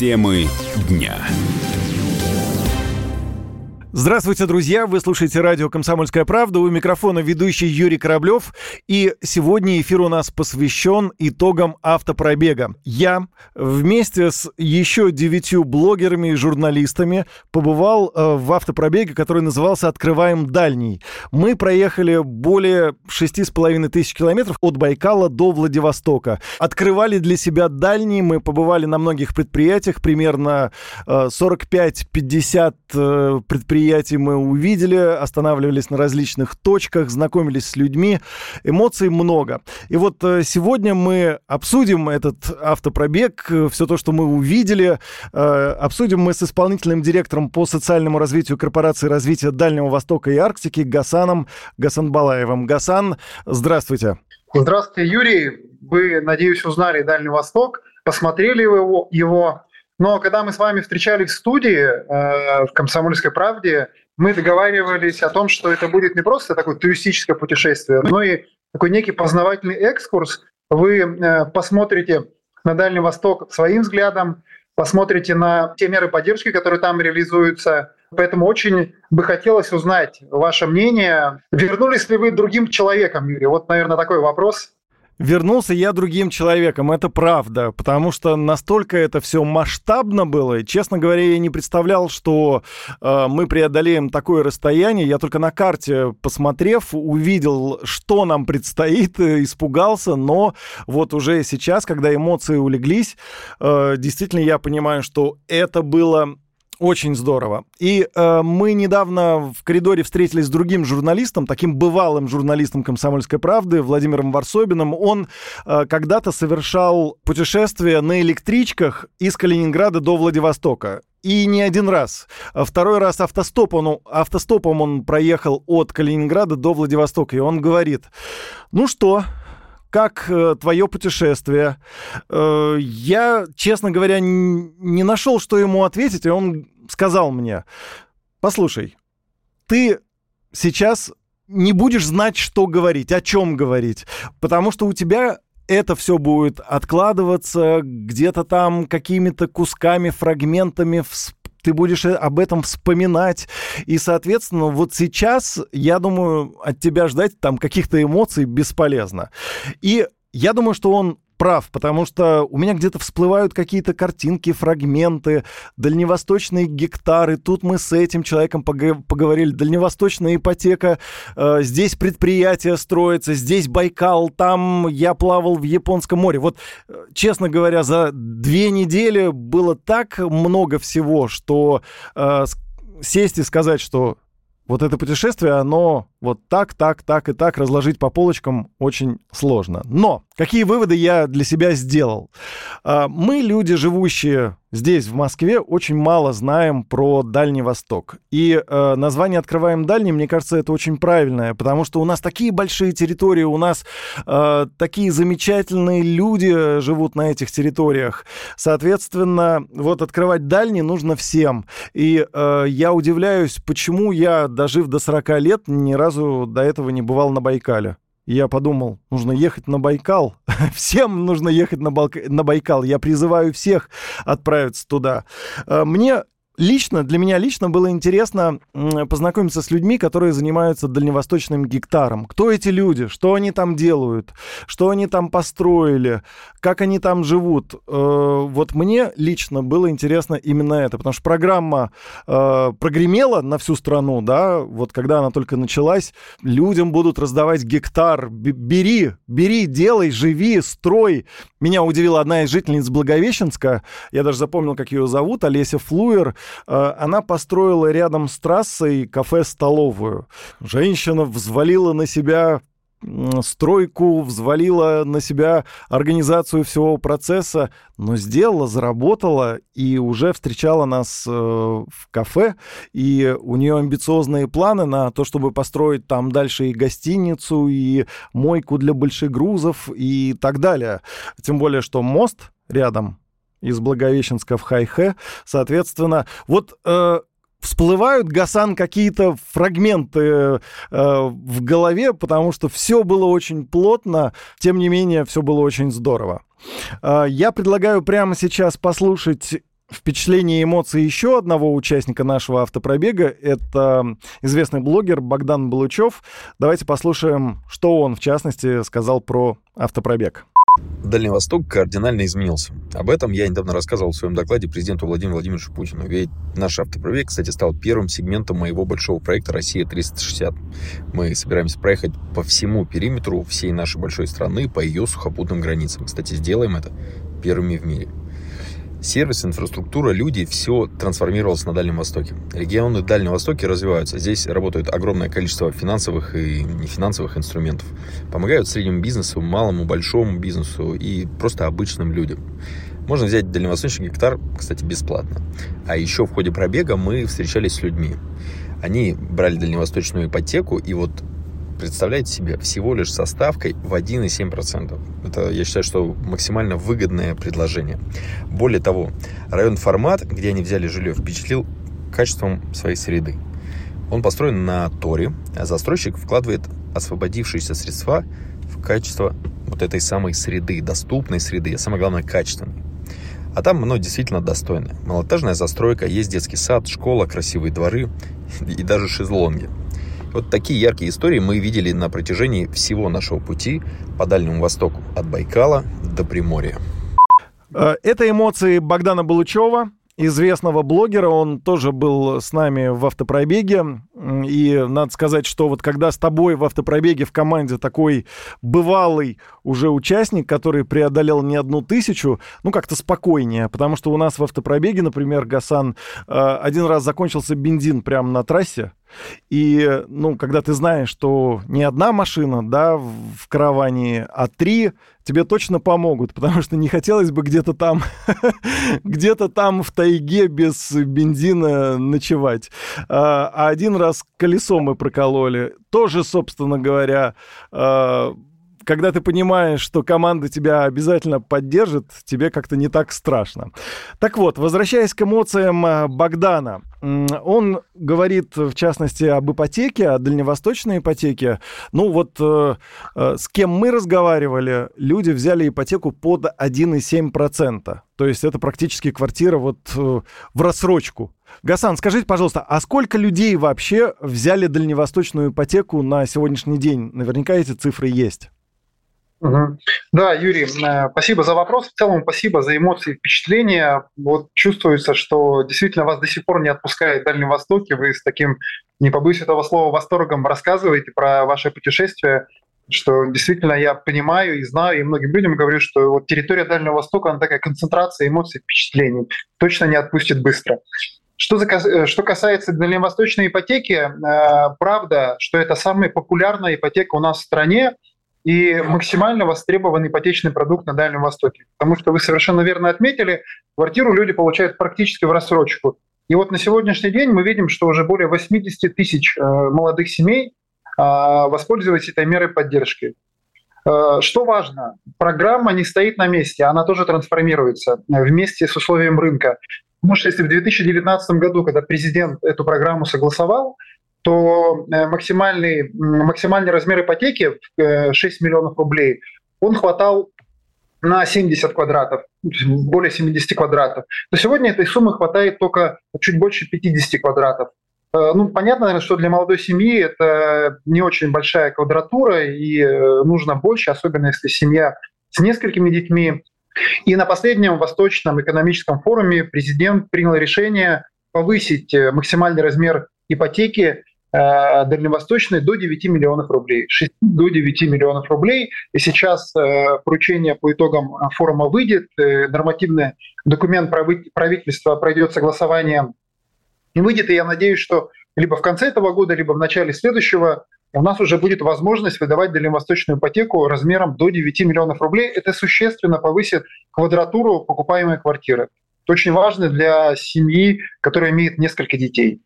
Темы дня. Здравствуйте, друзья! Вы слушаете радио «Комсомольская правда». У микрофона ведущий Юрий Кораблев. И сегодня эфир у нас посвящен итогам автопробега. Я вместе с еще девятью блогерами и журналистами побывал э, в автопробеге, который назывался «Открываем дальний». Мы проехали более шести с половиной тысяч километров от Байкала до Владивостока. Открывали для себя дальний. Мы побывали на многих предприятиях, примерно 45-50 э, предприятий мероприятий мы увидели, останавливались на различных точках, знакомились с людьми. Эмоций много. И вот э, сегодня мы обсудим этот автопробег, э, все то, что мы увидели. Э, обсудим мы с исполнительным директором по социальному развитию корпорации развития Дальнего Востока и Арктики Гасаном Гасанбалаевым. Гасан, здравствуйте. Здравствуйте, Юрий. Вы, надеюсь, узнали Дальний Восток, посмотрели его, его но когда мы с вами встречались в студии э, в «Комсомольской правде», мы договаривались о том, что это будет не просто такое туристическое путешествие, но и такой некий познавательный экскурс. Вы э, посмотрите на Дальний Восток своим взглядом, посмотрите на те меры поддержки, которые там реализуются. Поэтому очень бы хотелось узнать ваше мнение. Вернулись ли вы другим человеком, Юрий? Вот, наверное, такой вопрос вернулся я другим человеком, это правда, потому что настолько это все масштабно было, и, честно говоря, я не представлял, что э, мы преодолеем такое расстояние. Я только на карте, посмотрев, увидел, что нам предстоит, э, испугался, но вот уже сейчас, когда эмоции улеглись, э, действительно я понимаю, что это было очень здорово. И э, мы недавно в коридоре встретились с другим журналистом, таким бывалым журналистом «Комсомольской правды» Владимиром Варсобиным. Он э, когда-то совершал путешествие на электричках из Калининграда до Владивостока. И не один раз. Второй раз автостопом, он, автостопом он проехал от Калининграда до Владивостока. И он говорит, ну что, как э, твое путешествие. Э, я, честно говоря, не нашел, что ему ответить, и он сказал мне, послушай, ты сейчас не будешь знать, что говорить, о чем говорить, потому что у тебя это все будет откладываться где-то там какими-то кусками, фрагментами, ты будешь э, об этом вспоминать. И, соответственно, вот сейчас, я думаю, от тебя ждать там каких-то эмоций бесполезно. И я думаю, что он прав, потому что у меня где-то всплывают какие-то картинки, фрагменты, дальневосточные гектары. Тут мы с этим человеком поговорили. Дальневосточная ипотека, э, здесь предприятие строится, здесь Байкал, там я плавал в Японском море. Вот, э, честно говоря, за две недели было так много всего, что э, сесть и сказать, что вот это путешествие, оно вот так, так, так и так разложить по полочкам очень сложно. Но какие выводы я для себя сделал? А, мы, люди, живущие здесь, в Москве, очень мало знаем про Дальний Восток. И э, название «Открываем Дальний», мне кажется, это очень правильное, потому что у нас такие большие территории, у нас э, такие замечательные люди живут на этих территориях. Соответственно, вот открывать Дальний нужно всем. И э, я удивляюсь, почему я, дожив до 40 лет, ни разу разу до этого не бывал на Байкале. И я подумал, нужно ехать на Байкал. Всем нужно ехать на, Балк... на Байкал. Я призываю всех отправиться туда. Э, мне лично, для меня лично было интересно познакомиться с людьми, которые занимаются дальневосточным гектаром. Кто эти люди, что они там делают, что они там построили, как они там живут. Э, вот мне лично было интересно именно это, потому что программа э, прогремела на всю страну, да, вот когда она только началась, людям будут раздавать гектар, бери, бери, делай, живи, строй. Меня удивила одна из жительниц Благовещенска, я даже запомнил, как ее зовут, Олеся Флуер, она построила рядом с трассой кафе-столовую. Женщина взвалила на себя стройку, взвалила на себя организацию всего процесса, но сделала, заработала и уже встречала нас э, в кафе. И у нее амбициозные планы на то, чтобы построить там дальше и гостиницу, и мойку для больших грузов и так далее. Тем более, что мост рядом из Благовещенска в Хайхе. Соответственно, вот э, всплывают, Гасан, какие-то фрагменты э, в голове, потому что все было очень плотно, тем не менее, все было очень здорово. Э, я предлагаю прямо сейчас послушать впечатления и эмоции еще одного участника нашего автопробега. Это известный блогер Богдан Балучев. Давайте послушаем, что он, в частности, сказал про автопробег. Дальний Восток кардинально изменился. Об этом я недавно рассказывал в своем докладе президенту Владимиру Владимировичу Путину. Ведь наш автопробег, кстати, стал первым сегментом моего большого проекта «Россия-360». Мы собираемся проехать по всему периметру всей нашей большой страны, по ее сухопутным границам. Кстати, сделаем это первыми в мире. Сервис, инфраструктура, люди, все трансформировалось на Дальнем Востоке. Регионы Дальнего Востока развиваются. Здесь работает огромное количество финансовых и нефинансовых инструментов. Помогают среднему бизнесу, малому, большому бизнесу и просто обычным людям. Можно взять дальневосточный гектар, кстати, бесплатно. А еще в ходе пробега мы встречались с людьми. Они брали дальневосточную ипотеку, и вот представляете себе, всего лишь со ставкой в 1,7%. Это, я считаю, что максимально выгодное предложение. Более того, район Формат, где они взяли жилье, впечатлил качеством своей среды. Он построен на Торе, а застройщик вкладывает освободившиеся средства в качество вот этой самой среды, доступной среды, а самое главное, качественной. А там оно действительно достойное. Малоэтажная застройка, есть детский сад, школа, красивые дворы и даже шезлонги. Вот такие яркие истории мы видели на протяжении всего нашего пути по Дальнему Востоку, от Байкала до Приморья. Э, это эмоции Богдана Балучева, известного блогера, он тоже был с нами в автопробеге. И надо сказать, что вот когда с тобой в автопробеге в команде такой бывалый уже участник, который преодолел не одну тысячу, ну как-то спокойнее, потому что у нас в автопробеге, например, Гасан, э, один раз закончился бензин прямо на трассе, и, ну, когда ты знаешь, что не одна машина, да, в караване, а три, тебе точно помогут, потому что не хотелось бы где-то там, где-то там в тайге без бензина ночевать. А, а один раз колесо мы прокололи. Тоже, собственно говоря, а, когда ты понимаешь, что команда тебя обязательно поддержит, тебе как-то не так страшно. Так вот, возвращаясь к эмоциям а, Богдана, он говорит, в частности, об ипотеке, о дальневосточной ипотеке. Ну вот э, э, с кем мы разговаривали, люди взяли ипотеку под 1,7%. То есть это практически квартира вот э, в рассрочку. Гасан, скажите, пожалуйста, а сколько людей вообще взяли дальневосточную ипотеку на сегодняшний день? Наверняка эти цифры есть. Да, Юрий, э, спасибо за вопрос. В целом, спасибо за эмоции и впечатления. Вот чувствуется, что действительно вас до сих пор не отпускает Дальний Восток, и вы с таким, не побоюсь этого слова, восторгом рассказываете про ваше путешествие, что действительно я понимаю и знаю, и многим людям говорю, что вот территория Дальнего Востока, она такая концентрация эмоций, впечатлений, точно не отпустит быстро. Что, за, э, что касается дальневосточной ипотеки, э, правда, что это самая популярная ипотека у нас в стране – и максимально востребован ипотечный продукт на Дальнем Востоке. Потому что вы совершенно верно отметили, квартиру люди получают практически в рассрочку. И вот на сегодняшний день мы видим, что уже более 80 тысяч э, молодых семей а, воспользовались этой мерой поддержки. Э, что важно, программа не стоит на месте, она тоже трансформируется вместе с условием рынка. Потому что если в 2019 году, когда президент эту программу согласовал, то э, максимальный, максимальный размер ипотеки 6 э, миллионов рублей, он хватал на 70 квадратов, более 70 квадратов, то сегодня этой суммы хватает только чуть больше 50 квадратов. Э, ну, понятно, что для молодой семьи это не очень большая квадратура, и нужно больше, особенно если семья с несколькими детьми. И на последнем Восточном экономическом форуме президент принял решение повысить максимальный размер ипотеки дальневосточной до 9 миллионов рублей. 6 до 9 миллионов рублей. И сейчас э, поручение по итогам э, форума выйдет, нормативный документ правительства пройдет согласование и выйдет. И я надеюсь, что либо в конце этого года, либо в начале следующего у нас уже будет возможность выдавать дальневосточную ипотеку размером до 9 миллионов рублей. Это существенно повысит квадратуру покупаемой квартиры. Это очень важно для семьи, которая имеет несколько детей.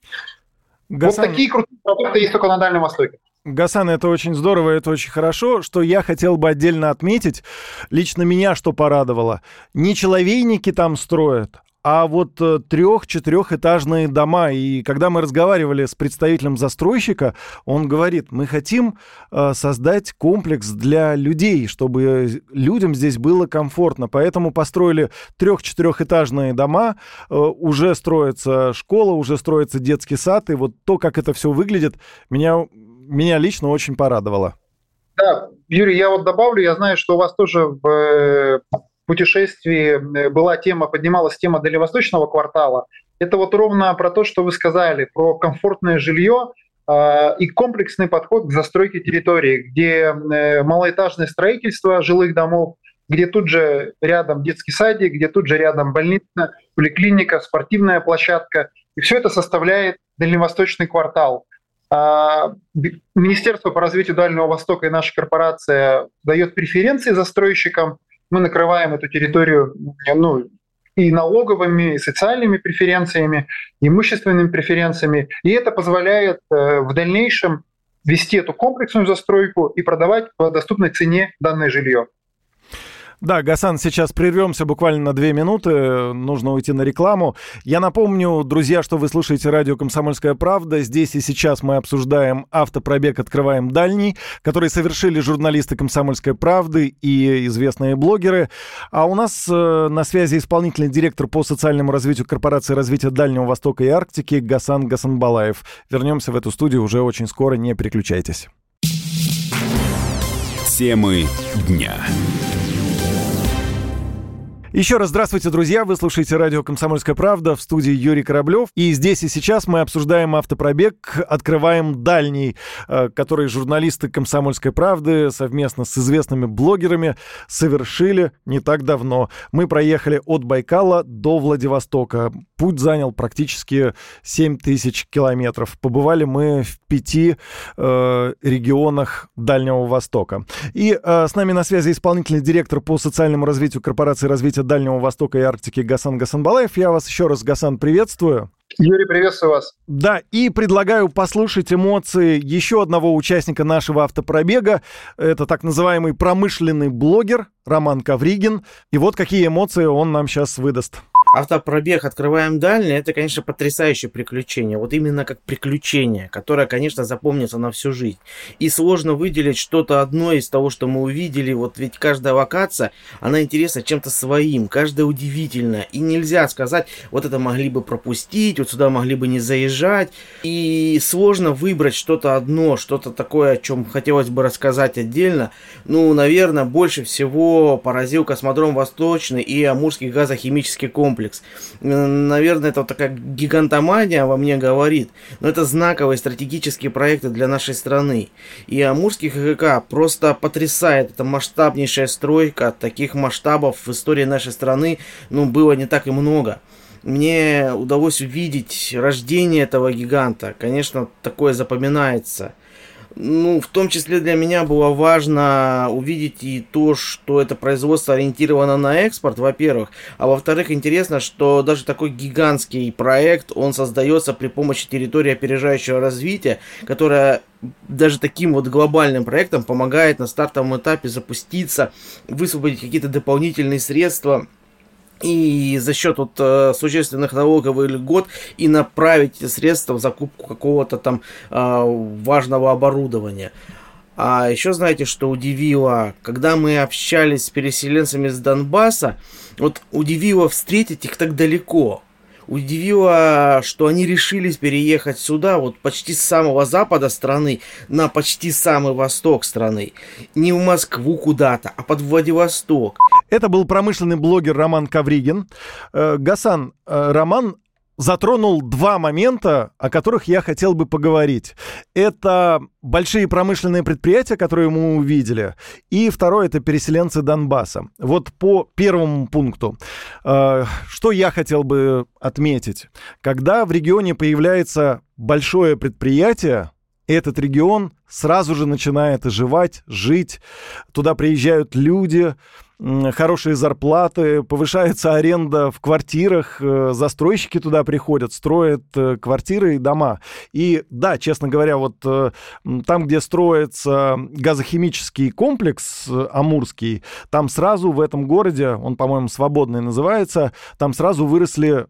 Гасан... Вот такие крутые продукты есть только на Дальнем Востоке. Гасан, это очень здорово, это очень хорошо. Что я хотел бы отдельно отметить, лично меня что порадовало. Не человейники там строят, а вот э, трех-четырехэтажные дома. И когда мы разговаривали с представителем застройщика, он говорит, мы хотим э, создать комплекс для людей, чтобы людям здесь было комфортно. Поэтому построили трех-четырехэтажные дома, э, уже строится школа, уже строится детский сад, и вот то, как это все выглядит, меня, меня лично очень порадовало. Да, Юрий, я вот добавлю, я знаю, что у вас тоже в путешествии э, была тема, поднималась тема дальневосточного квартала. Это вот ровно про то, что вы сказали, про комфортное жилье э, и комплексный подход к застройке территории, где э, малоэтажное строительство жилых домов, где тут же рядом детский садик, где тут же рядом больница, поликлиника, спортивная площадка. И все это составляет дальневосточный квартал. А, Министерство по развитию Дальнего Востока и наша корпорация дает преференции застройщикам – мы накрываем эту территорию ну, и налоговыми, и социальными преференциями, имущественными преференциями. И это позволяет э, в дальнейшем вести эту комплексную застройку и продавать по доступной цене данное жилье. Да, Гасан, сейчас прервемся буквально на две минуты. Нужно уйти на рекламу. Я напомню, друзья, что вы слушаете радио «Комсомольская правда». Здесь и сейчас мы обсуждаем автопробег «Открываем дальний», который совершили журналисты «Комсомольской правды» и известные блогеры. А у нас э, на связи исполнительный директор по социальному развитию корпорации развития Дальнего Востока и Арктики Гасан Гасанбалаев. Вернемся в эту студию уже очень скоро, не переключайтесь. Темы дня. Еще раз здравствуйте, друзья. Вы слушаете радио «Комсомольская правда» в студии Юрий Кораблев. И здесь и сейчас мы обсуждаем автопробег, открываем дальний, э, который журналисты «Комсомольской правды» совместно с известными блогерами совершили не так давно. Мы проехали от Байкала до Владивостока. Путь занял практически 7 тысяч километров. Побывали мы в пяти э, регионах Дальнего Востока. И э, с нами на связи исполнительный директор по социальному развитию корпорации развития Дальнего Востока и Арктики Гасан Гасанбалаев. Я вас еще раз, Гасан, приветствую. Юрий, приветствую вас. Да, и предлагаю послушать эмоции еще одного участника нашего автопробега. Это так называемый промышленный блогер Роман Ковригин. И вот какие эмоции он нам сейчас выдаст автопробег «Открываем дальний» — это, конечно, потрясающее приключение. Вот именно как приключение, которое, конечно, запомнится на всю жизнь. И сложно выделить что-то одно из того, что мы увидели. Вот ведь каждая локация, она интересна чем-то своим, каждая удивительная. И нельзя сказать, вот это могли бы пропустить, вот сюда могли бы не заезжать. И сложно выбрать что-то одно, что-то такое, о чем хотелось бы рассказать отдельно. Ну, наверное, больше всего поразил космодром Восточный и Амурский газохимический комплекс комплекс. Наверное, это вот такая гигантомания во мне говорит, но это знаковые стратегические проекты для нашей страны. И Амурский ХГК просто потрясает. Это масштабнейшая стройка. Таких масштабов в истории нашей страны ну, было не так и много мне удалось увидеть рождение этого гиганта. Конечно, такое запоминается ну, в том числе для меня было важно увидеть и то, что это производство ориентировано на экспорт, во-первых. А во-вторых, интересно, что даже такой гигантский проект, он создается при помощи территории опережающего развития, которая даже таким вот глобальным проектом помогает на стартовом этапе запуститься, высвободить какие-то дополнительные средства – и за счет вот, э, существенных налоговых льгот и направить средства в закупку какого-то там э, важного оборудования. А еще знаете, что удивило? Когда мы общались с переселенцами с Донбасса, вот удивило встретить их так далеко удивило, что они решились переехать сюда, вот почти с самого запада страны, на почти самый восток страны. Не в Москву куда-то, а под Владивосток. Это был промышленный блогер Роман Кавригин. Э, Гасан, э, Роман затронул два момента, о которых я хотел бы поговорить. Это большие промышленные предприятия, которые мы увидели, и второе — это переселенцы Донбасса. Вот по первому пункту. Э, что я хотел бы отметить? Когда в регионе появляется большое предприятие, этот регион сразу же начинает оживать, жить. Туда приезжают люди, хорошие зарплаты, повышается аренда в квартирах, э, застройщики туда приходят, строят э, квартиры и дома. И да, честно говоря, вот э, там, где строится газохимический комплекс Амурский, там сразу в этом городе, он, по-моему, свободный называется, там сразу выросли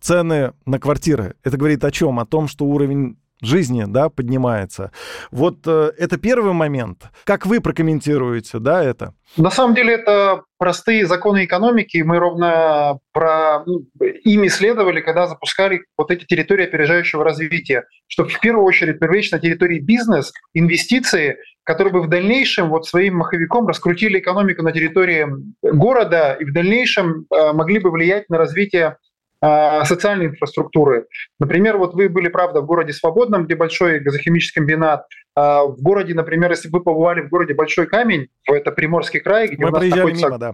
цены на квартиры. Это говорит о чем? О том, что уровень жизни, да, поднимается. Вот э, это первый момент. Как вы прокомментируете, да, это? На самом деле это простые законы экономики, мы ровно про ну, ими следовали, когда запускали вот эти территории опережающего развития, что в первую очередь привлечь на территории бизнес, инвестиции, которые бы в дальнейшем вот своим маховиком раскрутили экономику на территории города и в дальнейшем э, могли бы влиять на развитие социальной инфраструктуры. Например, вот вы были, правда, в городе Свободном, где большой газохимический комбинат. А в городе, например, если вы побывали в городе Большой Камень, это Приморский край, где Мы у нас находится мимо, да.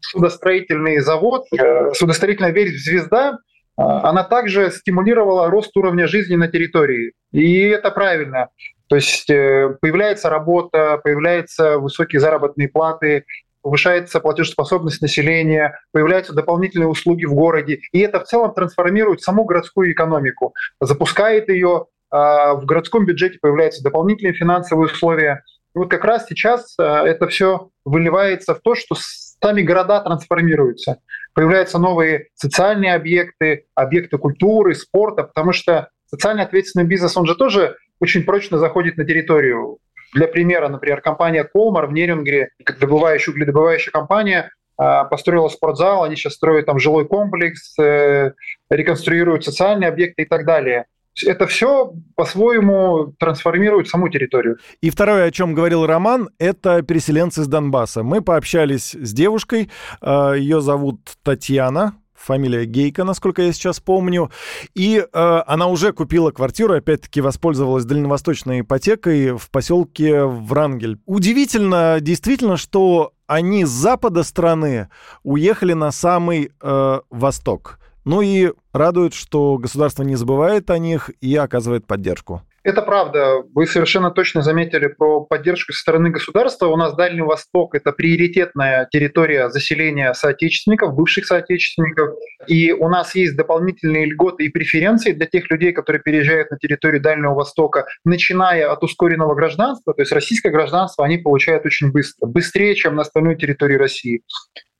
судостроительный завод, э, судостроительная «Звезда», а, она также стимулировала рост уровня жизни на территории. И это правильно. То есть э, появляется работа, появляются высокие заработные платы, повышается платежеспособность населения, появляются дополнительные услуги в городе, и это в целом трансформирует саму городскую экономику, запускает ее, а, в городском бюджете появляются дополнительные финансовые условия. И вот как раз сейчас а, это все выливается в то, что сами города трансформируются. Появляются новые социальные объекты, объекты культуры, спорта, потому что социально ответственный бизнес, он же тоже очень прочно заходит на территорию. Для примера, например, компания Колмар в Нерингере, как добывающая, угледобывающая компания, а, построила спортзал, они сейчас строят там жилой комплекс, э, реконструируют социальные объекты и так далее. Это все по-своему трансформирует саму территорию. И второе, о чем говорил Роман, это переселенцы из Донбасса. Мы пообщались с девушкой, а, ее зовут Татьяна, фамилия Гейка, насколько я сейчас помню. И э, она уже купила квартиру, опять-таки воспользовалась дальневосточной ипотекой в поселке Врангель. Удивительно, действительно, что они с запада страны уехали на самый э, восток. Ну и радует, что государство не забывает о них и оказывает поддержку. Это правда. Вы совершенно точно заметили про поддержку со стороны государства. У нас Дальний Восток – это приоритетная территория заселения соотечественников, бывших соотечественников. И у нас есть дополнительные льготы и преференции для тех людей, которые переезжают на территорию Дальнего Востока, начиная от ускоренного гражданства, то есть российское гражданство они получают очень быстро, быстрее, чем на остальной территории России.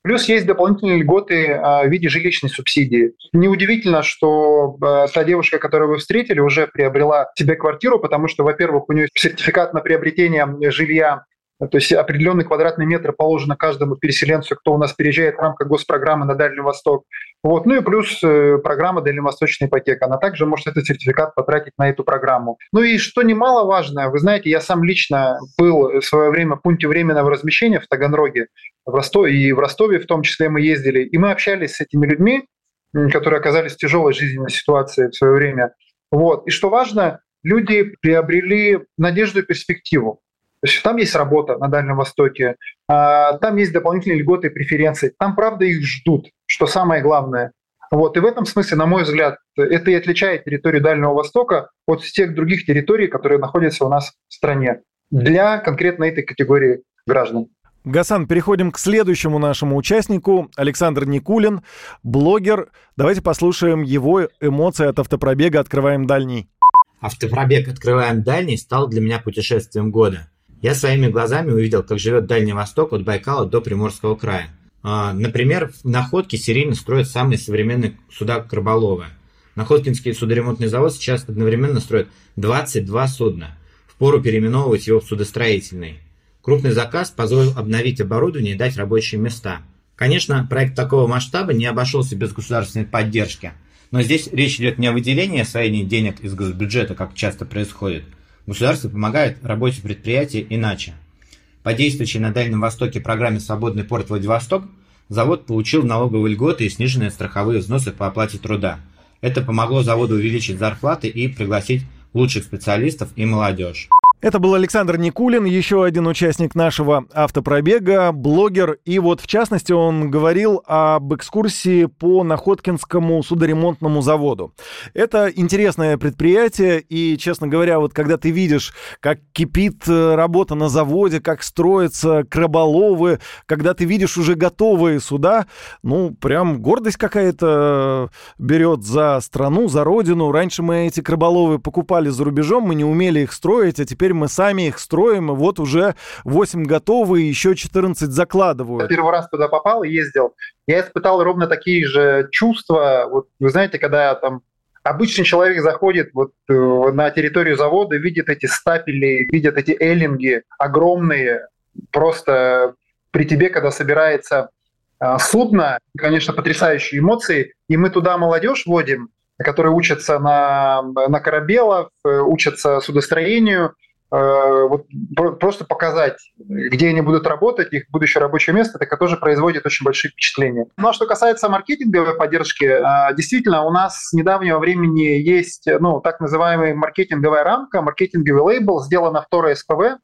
Плюс есть дополнительные льготы а, в виде жилищной субсидии. Неудивительно, что а, та девушка, которую вы встретили, уже приобрела себе квартиру, потому что, во-первых, у нее сертификат на приобретение жилья то есть определенный квадратный метр положено каждому переселенцу, кто у нас переезжает в рамках госпрограммы на Дальний Восток. Вот. Ну и плюс э, программа Дальневосточная ипотека. Она также может этот сертификат потратить на эту программу. Ну и что немаловажно, вы знаете, я сам лично был в свое время в пункте временного размещения в Таганроге, в Ростове и в Ростове в том числе мы ездили, и мы общались с этими людьми, которые оказались в тяжелой жизненной ситуации в свое время. Вот. И что важно, люди приобрели надежду и перспективу. То есть там есть работа на Дальнем Востоке, а, там есть дополнительные льготы и преференции. Там, правда, их ждут, что самое главное. Вот. И в этом смысле, на мой взгляд, это и отличает территорию Дальнего Востока от тех других территорий, которые находятся у нас в стране для конкретно этой категории граждан. Гасан, переходим к следующему нашему участнику. Александр Никулин, блогер. Давайте послушаем его эмоции от автопробега «Открываем дальний». Автопробег «Открываем дальний» стал для меня путешествием года. Я своими глазами увидел, как живет Дальний Восток от Байкала до Приморского края. А, например, в Находке серийно строят самый современный судак Рыболова. Находкинский судоремонтный завод сейчас одновременно строит 22 судна. Впору переименовывать его в судостроительный. Крупный заказ позволил обновить оборудование и дать рабочие места. Конечно, проект такого масштаба не обошелся без государственной поддержки. Но здесь речь идет не о выделении освоении денег из госбюджета, как часто происходит – Государство помогает работе предприятия иначе. По действующей на Дальнем Востоке программе «Свободный порт Владивосток» завод получил налоговые льготы и сниженные страховые взносы по оплате труда. Это помогло заводу увеличить зарплаты и пригласить лучших специалистов и молодежь. Это был Александр Никулин, еще один участник нашего автопробега, блогер. И вот, в частности, он говорил об экскурсии по Находкинскому судоремонтному заводу. Это интересное предприятие, и, честно говоря, вот когда ты видишь, как кипит э, работа на заводе, как строятся краболовы, когда ты видишь уже готовые суда, ну, прям гордость какая-то берет за страну, за родину. Раньше мы эти краболовы покупали за рубежом, мы не умели их строить, а теперь теперь мы сами их строим, и вот уже 8 готовы, и еще 14 закладываю. Я первый раз туда попал и ездил. Я испытал ровно такие же чувства. Вот вы знаете, когда там обычный человек заходит вот э, на территорию завода, видит эти стапели, видит эти эллинги огромные, просто при тебе, когда собирается э, судно, конечно, потрясающие эмоции, и мы туда молодежь водим, которые учатся на, на корабелах, э, учатся судостроению, вот просто показать, где они будут работать, их будущее рабочее место, это тоже производит очень большие впечатления. Ну а что касается маркетинговой поддержки, э, действительно, у нас с недавнего времени есть ну, так называемая маркетинговая рамка, маркетинговый лейбл, сделана вторая СПВ,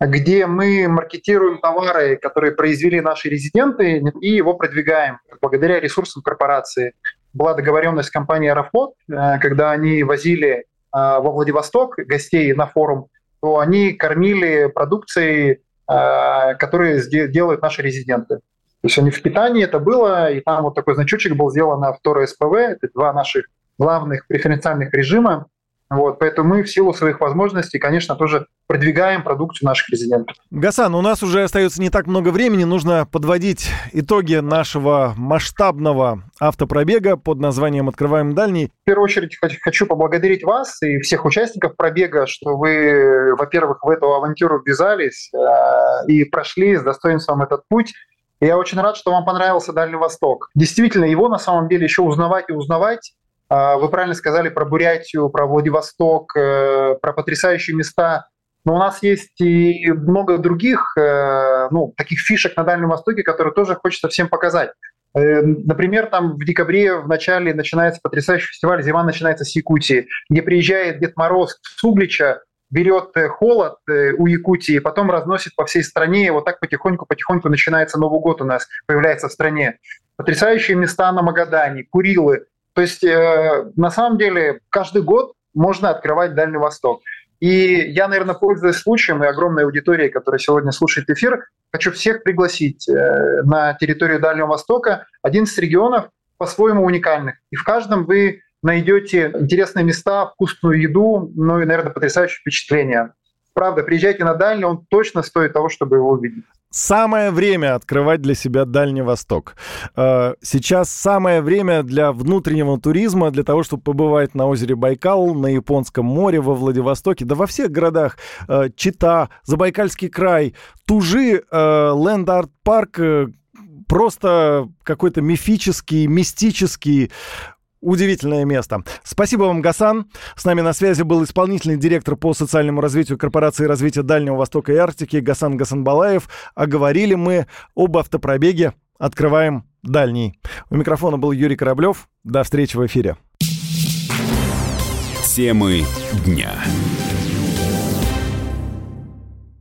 где мы маркетируем товары, которые произвели наши резиденты, и его продвигаем благодаря ресурсам корпорации. Была договоренность с компанией Аэрофлот, э, когда они возили во Владивосток гостей на форум то они кормили продукцией, э, которые делают наши резиденты. То есть они в питании это было, и там вот такой значочек был сделан на второй СПВ, это два наших главных преференциальных режима, вот, поэтому мы в силу своих возможностей, конечно, тоже продвигаем продукцию наших резидентов. Гасан, у нас уже остается не так много времени, нужно подводить итоги нашего масштабного автопробега под названием «Открываем дальний». В первую очередь хочу поблагодарить вас и всех участников пробега, что вы, во-первых, в эту авантюру ввязались э, и прошли с достоинством этот путь. Я очень рад, что вам понравился Дальний Восток. Действительно, его на самом деле еще узнавать и узнавать. А, вы правильно сказали про Бурятию, про Владивосток, э, про потрясающие места. Но у нас есть и много других э, ну, таких фишек на Дальнем Востоке, которые тоже хочется всем показать. Э, например, там в декабре в начале начинается потрясающий фестиваль «Зима начинается с Якутии», где приезжает Дед Мороз с Углича, берет холод у Якутии, потом разносит по всей стране, и вот так потихоньку-потихоньку начинается Новый год у нас, появляется в стране. Потрясающие места на Магадане, Курилы, то есть э, на самом деле каждый год можно открывать Дальний Восток. И я, наверное, пользуясь случаем и огромной аудиторией, которая сегодня слушает эфир, хочу всех пригласить э, на территорию Дальнего Востока. 11 регионов по-своему уникальных. И в каждом вы найдете интересные места, вкусную еду, ну и, наверное, потрясающее впечатление. Правда, приезжайте на Дальний, он точно стоит того, чтобы его увидеть. Самое время открывать для себя Дальний Восток. Э, сейчас самое время для внутреннего туризма, для того, чтобы побывать на озере Байкал, на Японском море, во Владивостоке, да во всех городах. Э, Чита, Забайкальский край, Тужи, Ленд-арт парк, просто какой-то мифический, мистический, Удивительное место. Спасибо вам, Гасан. С нами на связи был исполнительный директор по социальному развитию корпорации развития Дальнего Востока и Арктики Гасан Гасанбалаев. А говорили мы об автопробеге «Открываем дальний». У микрофона был Юрий Кораблев. До встречи в эфире. Темы дня.